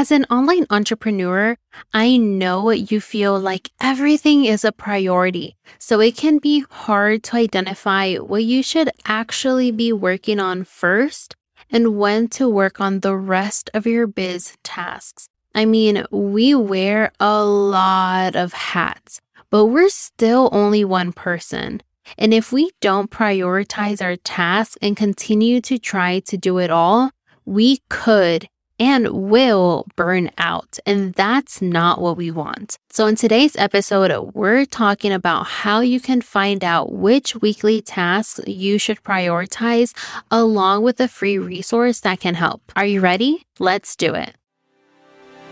As an online entrepreneur, I know you feel like everything is a priority. So it can be hard to identify what you should actually be working on first and when to work on the rest of your biz tasks. I mean, we wear a lot of hats, but we're still only one person. And if we don't prioritize our tasks and continue to try to do it all, we could and will burn out. And that's not what we want. So, in today's episode, we're talking about how you can find out which weekly tasks you should prioritize, along with a free resource that can help. Are you ready? Let's do it.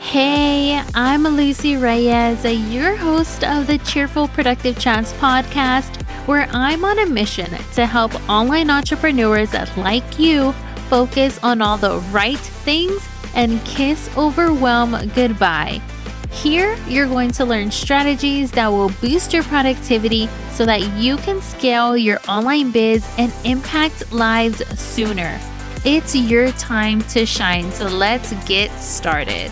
Hey, I'm Lucy Reyes, your host of the Cheerful Productive Chats podcast, where I'm on a mission to help online entrepreneurs like you focus on all the right things and kiss overwhelm goodbye. Here, you're going to learn strategies that will boost your productivity so that you can scale your online biz and impact lives sooner. It's your time to shine, so let's get started.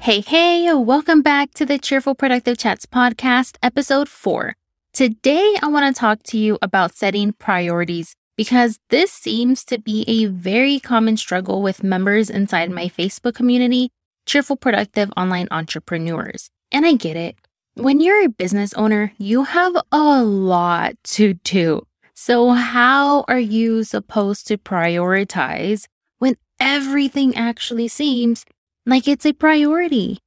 Hey, hey, welcome back to the Cheerful Productive Chats podcast, episode four. Today, I want to talk to you about setting priorities because this seems to be a very common struggle with members inside my Facebook community, Cheerful Productive Online Entrepreneurs. And I get it. When you're a business owner, you have a lot to do. So, how are you supposed to prioritize when everything actually seems like it's a priority?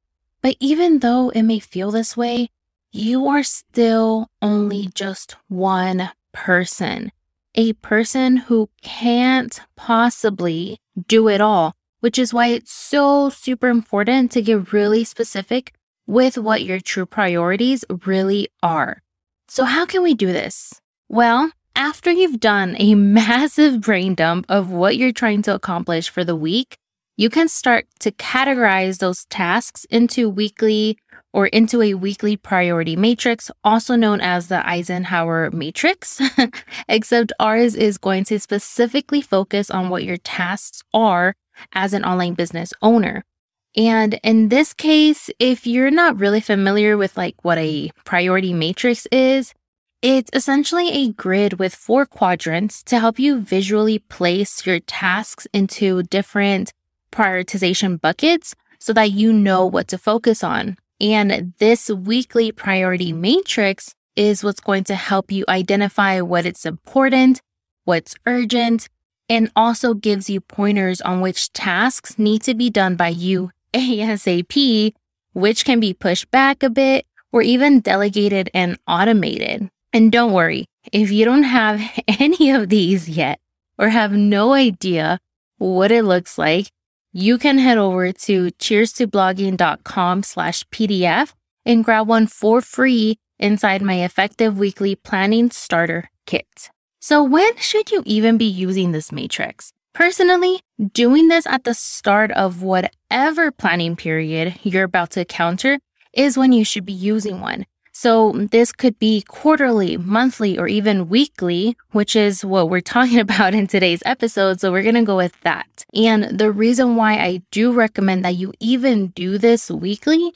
But even though it may feel this way, you are still only just one person a person who can't possibly do it all, which is why it's so super important to get really specific with what your true priorities really are. So, how can we do this? Well, after you've done a massive brain dump of what you're trying to accomplish for the week, you can start to categorize those tasks into weekly or into a weekly priority matrix, also known as the Eisenhower matrix, except ours is going to specifically focus on what your tasks are as an online business owner. And in this case, if you're not really familiar with like what a priority matrix is, it's essentially a grid with four quadrants to help you visually place your tasks into different prioritization buckets so that you know what to focus on. And this weekly priority matrix is what's going to help you identify what is important, what's urgent, and also gives you pointers on which tasks need to be done by you ASAP, which can be pushed back a bit or even delegated and automated. And don't worry, if you don't have any of these yet or have no idea what it looks like, you can head over to cheerstoblogging.com slash PDF and grab one for free inside my effective weekly planning starter kit. So when should you even be using this matrix? Personally, doing this at the start of whatever planning period you're about to encounter is when you should be using one. So this could be quarterly, monthly, or even weekly, which is what we're talking about in today's episode. So we're going to go with that. And the reason why I do recommend that you even do this weekly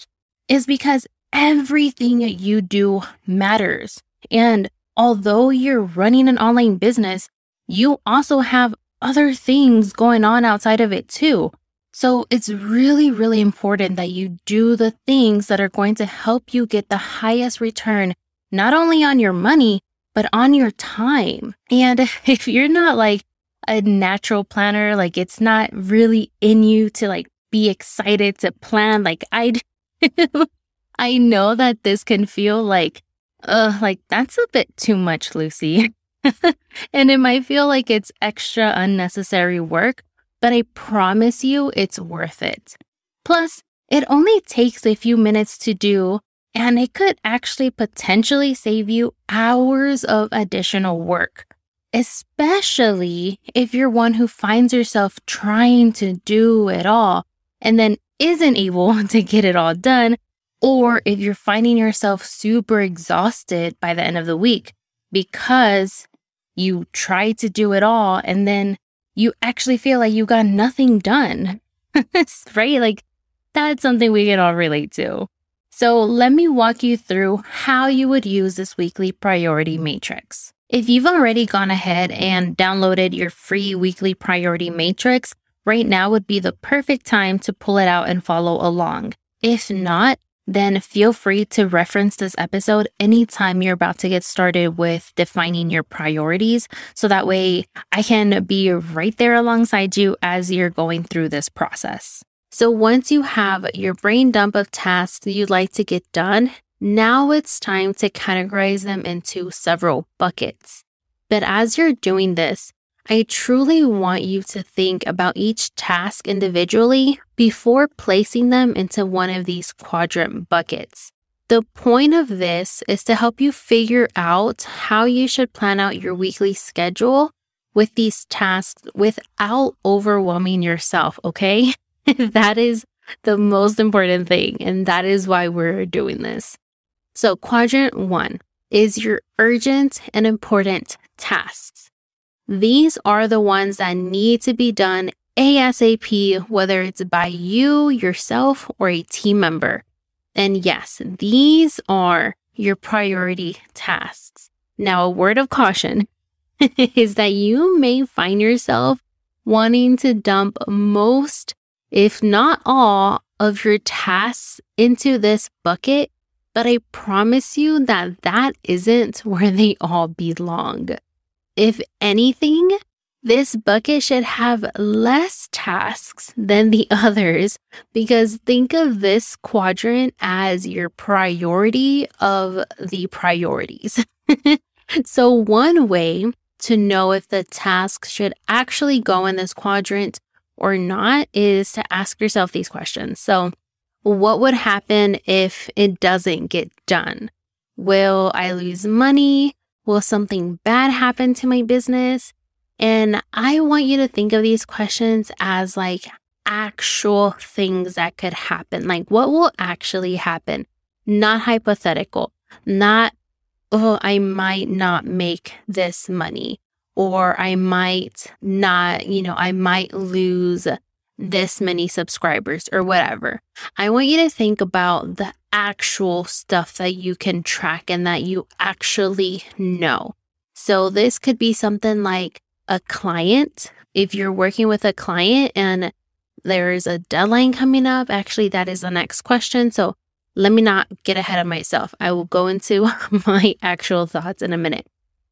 is because everything you do matters. And although you're running an online business, you also have other things going on outside of it too. So it's really, really important that you do the things that are going to help you get the highest return, not only on your money, but on your time. And if you're not like a natural planner, like it's not really in you to like be excited to plan like I do, I know that this can feel like, uh, like that's a bit too much, Lucy. and it might feel like it's extra unnecessary work but I promise you it's worth it. Plus, it only takes a few minutes to do, and it could actually potentially save you hours of additional work, especially if you're one who finds yourself trying to do it all and then isn't able to get it all done, or if you're finding yourself super exhausted by the end of the week because you tried to do it all and then you actually feel like you got nothing done, right? Like that's something we can all relate to. So let me walk you through how you would use this weekly priority matrix. If you've already gone ahead and downloaded your free weekly priority matrix, right now would be the perfect time to pull it out and follow along. If not, then feel free to reference this episode anytime you're about to get started with defining your priorities. So that way I can be right there alongside you as you're going through this process. So once you have your brain dump of tasks you'd like to get done, now it's time to categorize them into several buckets. But as you're doing this, I truly want you to think about each task individually before placing them into one of these quadrant buckets. The point of this is to help you figure out how you should plan out your weekly schedule with these tasks without overwhelming yourself, okay? that is the most important thing, and that is why we're doing this. So, quadrant one is your urgent and important tasks. These are the ones that need to be done ASAP, whether it's by you, yourself, or a team member. And yes, these are your priority tasks. Now, a word of caution is that you may find yourself wanting to dump most, if not all, of your tasks into this bucket, but I promise you that that isn't where they all belong. If anything, this bucket should have less tasks than the others because think of this quadrant as your priority of the priorities. so, one way to know if the task should actually go in this quadrant or not is to ask yourself these questions. So, what would happen if it doesn't get done? Will I lose money? Will something bad happen to my business? And I want you to think of these questions as like actual things that could happen. Like what will actually happen? Not hypothetical, not, oh, I might not make this money or I might not, you know, I might lose this many subscribers or whatever. I want you to think about the actual stuff that you can track and that you actually know. So, this could be something like a client. If you're working with a client and there's a deadline coming up, actually, that is the next question. So, let me not get ahead of myself. I will go into my actual thoughts in a minute.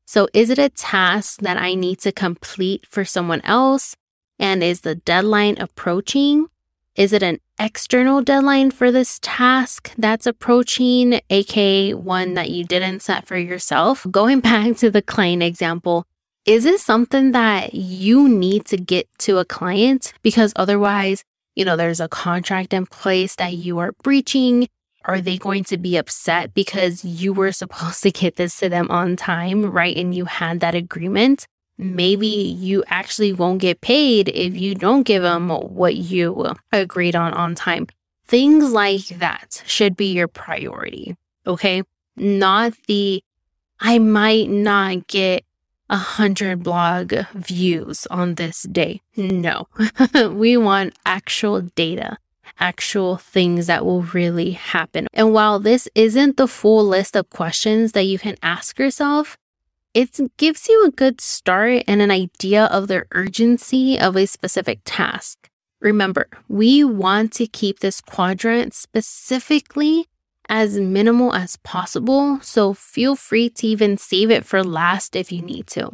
So, is it a task that I need to complete for someone else? And is the deadline approaching? Is it an external deadline for this task that's approaching, aka one that you didn't set for yourself? Going back to the client example, is it something that you need to get to a client? Because otherwise, you know, there's a contract in place that you are breaching. Are they going to be upset because you were supposed to get this to them on time, right? And you had that agreement? Maybe you actually won't get paid if you don't give them what you agreed on on time. Things like that should be your priority. Okay. Not the, I might not get a hundred blog views on this day. No, we want actual data, actual things that will really happen. And while this isn't the full list of questions that you can ask yourself, it gives you a good start and an idea of the urgency of a specific task. Remember, we want to keep this quadrant specifically as minimal as possible, so feel free to even save it for last if you need to.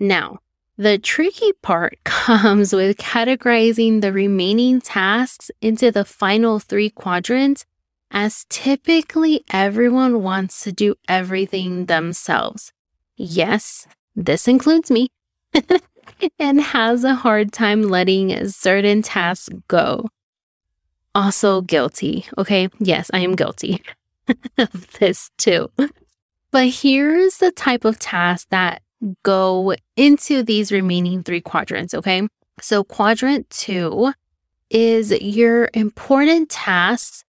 Now, the tricky part comes with categorizing the remaining tasks into the final three quadrants, as typically everyone wants to do everything themselves. Yes, this includes me, and has a hard time letting certain tasks go. Also guilty. Okay. Yes, I am guilty of this too. But here's the type of tasks that go into these remaining three quadrants. Okay. So, quadrant two is your important tasks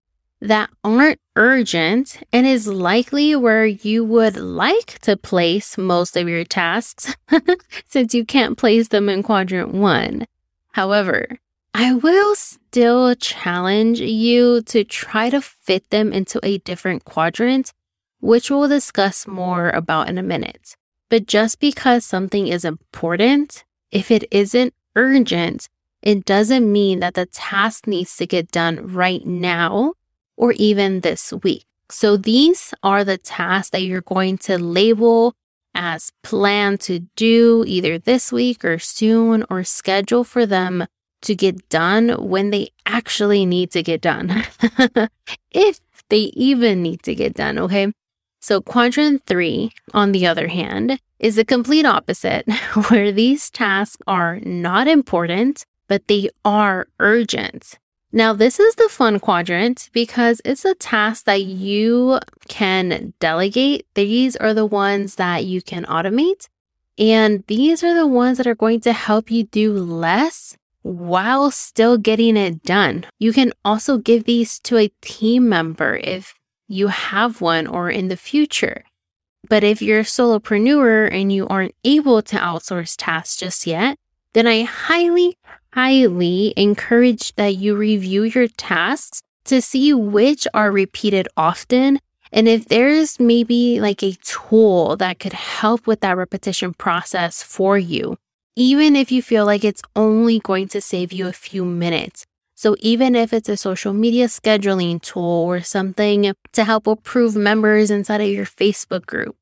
that aren't urgent and is likely where you would like to place most of your tasks since you can't place them in quadrant one. However, I will still challenge you to try to fit them into a different quadrant, which we'll discuss more about in a minute. But just because something is important, if it isn't urgent, it doesn't mean that the task needs to get done right now or even this week. So these are the tasks that you're going to label as planned to do either this week or soon or schedule for them to get done when they actually need to get done. if they even need to get done, okay? So, quadrant three, on the other hand, is the complete opposite, where these tasks are not important, but they are urgent. Now, this is the fun quadrant because it's a task that you can delegate. These are the ones that you can automate. And these are the ones that are going to help you do less while still getting it done. You can also give these to a team member if you have one or in the future. But if you're a solopreneur and you aren't able to outsource tasks just yet, then I highly, highly encourage that you review your tasks to see which are repeated often. And if there's maybe like a tool that could help with that repetition process for you, even if you feel like it's only going to save you a few minutes. So, even if it's a social media scheduling tool or something to help approve members inside of your Facebook group,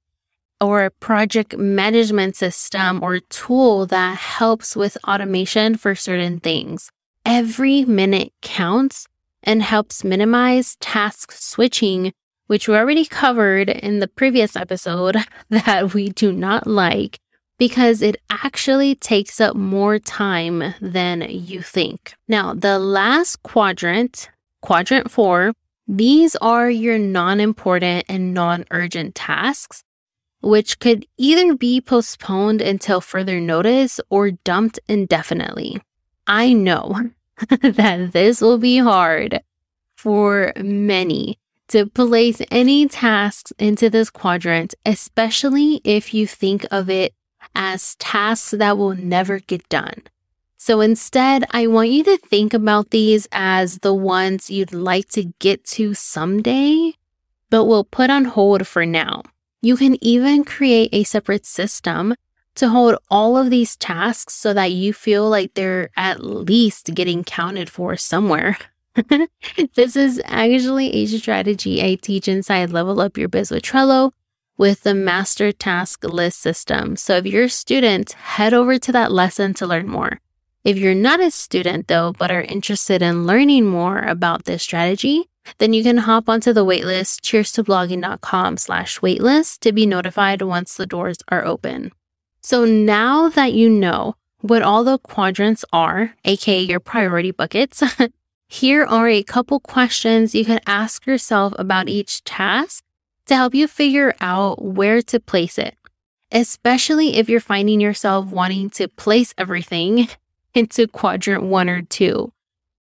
or a project management system or tool that helps with automation for certain things. Every minute counts and helps minimize task switching, which we already covered in the previous episode that we do not like because it actually takes up more time than you think. Now, the last quadrant, quadrant four, these are your non important and non urgent tasks which could either be postponed until further notice or dumped indefinitely. I know that this will be hard for many to place any tasks into this quadrant, especially if you think of it as tasks that will never get done. So instead, I want you to think about these as the ones you'd like to get to someday, but will put on hold for now. You can even create a separate system to hold all of these tasks so that you feel like they're at least getting counted for somewhere. this is actually a strategy I teach inside Level Up Your Biz with Trello with the master task list system. So if you're a student, head over to that lesson to learn more. If you're not a student though, but are interested in learning more about this strategy, then you can hop onto the waitlist cheers to cheerstoblogging.com slash waitlist to be notified once the doors are open. So now that you know what all the quadrants are, aka your priority buckets, here are a couple questions you can ask yourself about each task to help you figure out where to place it, especially if you're finding yourself wanting to place everything into quadrant one or two.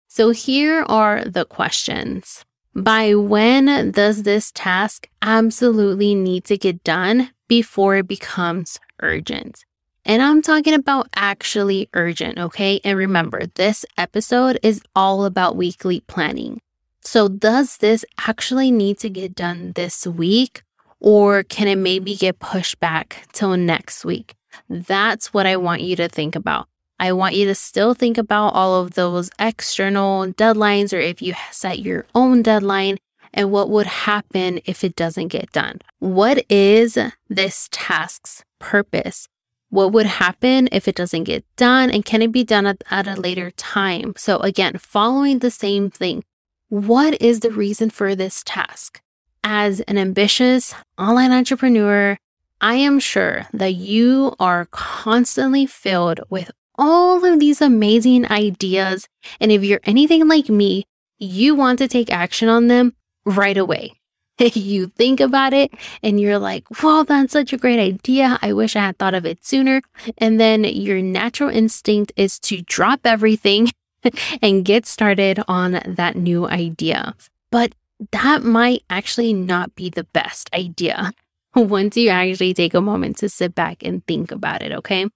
So here are the questions. By when does this task absolutely need to get done before it becomes urgent? And I'm talking about actually urgent, okay? And remember, this episode is all about weekly planning. So, does this actually need to get done this week, or can it maybe get pushed back till next week? That's what I want you to think about. I want you to still think about all of those external deadlines or if you set your own deadline and what would happen if it doesn't get done. What is this task's purpose? What would happen if it doesn't get done? And can it be done at, at a later time? So, again, following the same thing. What is the reason for this task? As an ambitious online entrepreneur, I am sure that you are constantly filled with all of these amazing ideas. And if you're anything like me, you want to take action on them right away. you think about it and you're like, wow, that's such a great idea. I wish I had thought of it sooner. And then your natural instinct is to drop everything and get started on that new idea. But that might actually not be the best idea once you actually take a moment to sit back and think about it, okay?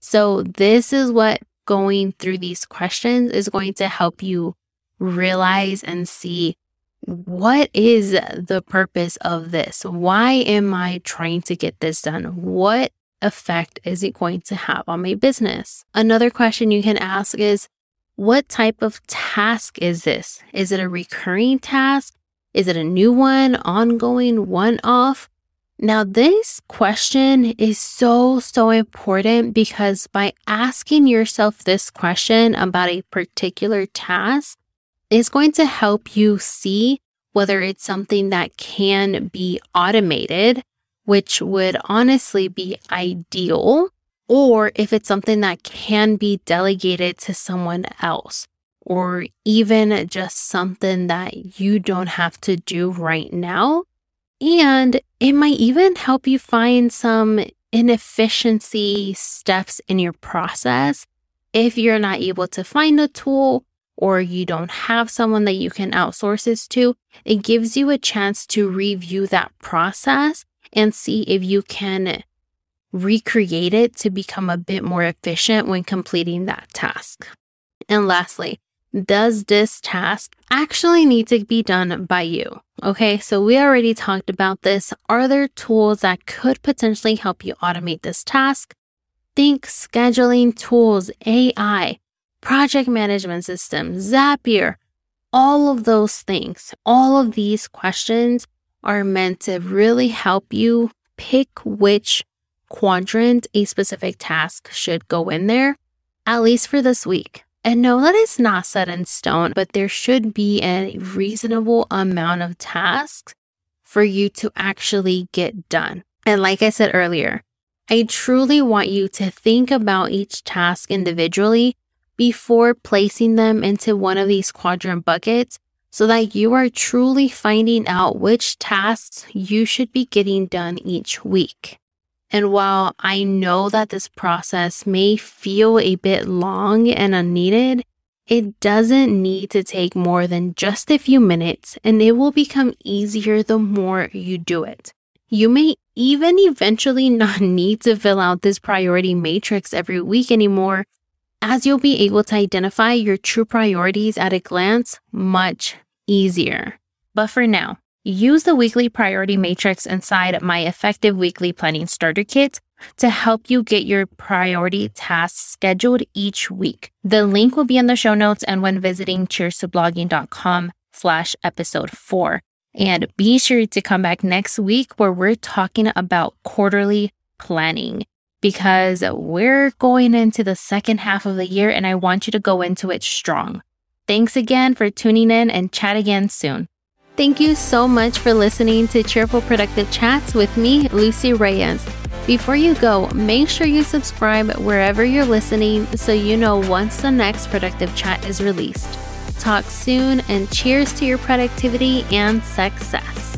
So, this is what going through these questions is going to help you realize and see what is the purpose of this? Why am I trying to get this done? What effect is it going to have on my business? Another question you can ask is what type of task is this? Is it a recurring task? Is it a new one, ongoing, one off? Now, this question is so, so important because by asking yourself this question about a particular task, is going to help you see whether it's something that can be automated, which would honestly be ideal, or if it's something that can be delegated to someone else, or even just something that you don't have to do right now and it might even help you find some inefficiency steps in your process if you're not able to find a tool or you don't have someone that you can outsource this to. It gives you a chance to review that process and see if you can recreate it to become a bit more efficient when completing that task. And lastly, does this task actually need to be done by you? Okay, so we already talked about this. Are there tools that could potentially help you automate this task? Think scheduling tools, AI, project management system, Zapier, all of those things. All of these questions are meant to really help you pick which quadrant a specific task should go in there, at least for this week. And no, that is not set in stone, but there should be a reasonable amount of tasks for you to actually get done. And like I said earlier, I truly want you to think about each task individually before placing them into one of these quadrant buckets so that you are truly finding out which tasks you should be getting done each week. And while I know that this process may feel a bit long and unneeded, it doesn't need to take more than just a few minutes and it will become easier the more you do it. You may even eventually not need to fill out this priority matrix every week anymore, as you'll be able to identify your true priorities at a glance much easier. But for now, Use the weekly priority matrix inside my effective weekly planning starter kit to help you get your priority tasks scheduled each week. The link will be in the show notes and when visiting cheerstoblogging.com slash episode four. And be sure to come back next week where we're talking about quarterly planning because we're going into the second half of the year and I want you to go into it strong. Thanks again for tuning in and chat again soon. Thank you so much for listening to Cheerful Productive Chats with me, Lucy Reyes. Before you go, make sure you subscribe wherever you're listening so you know once the next productive chat is released. Talk soon and cheers to your productivity and success.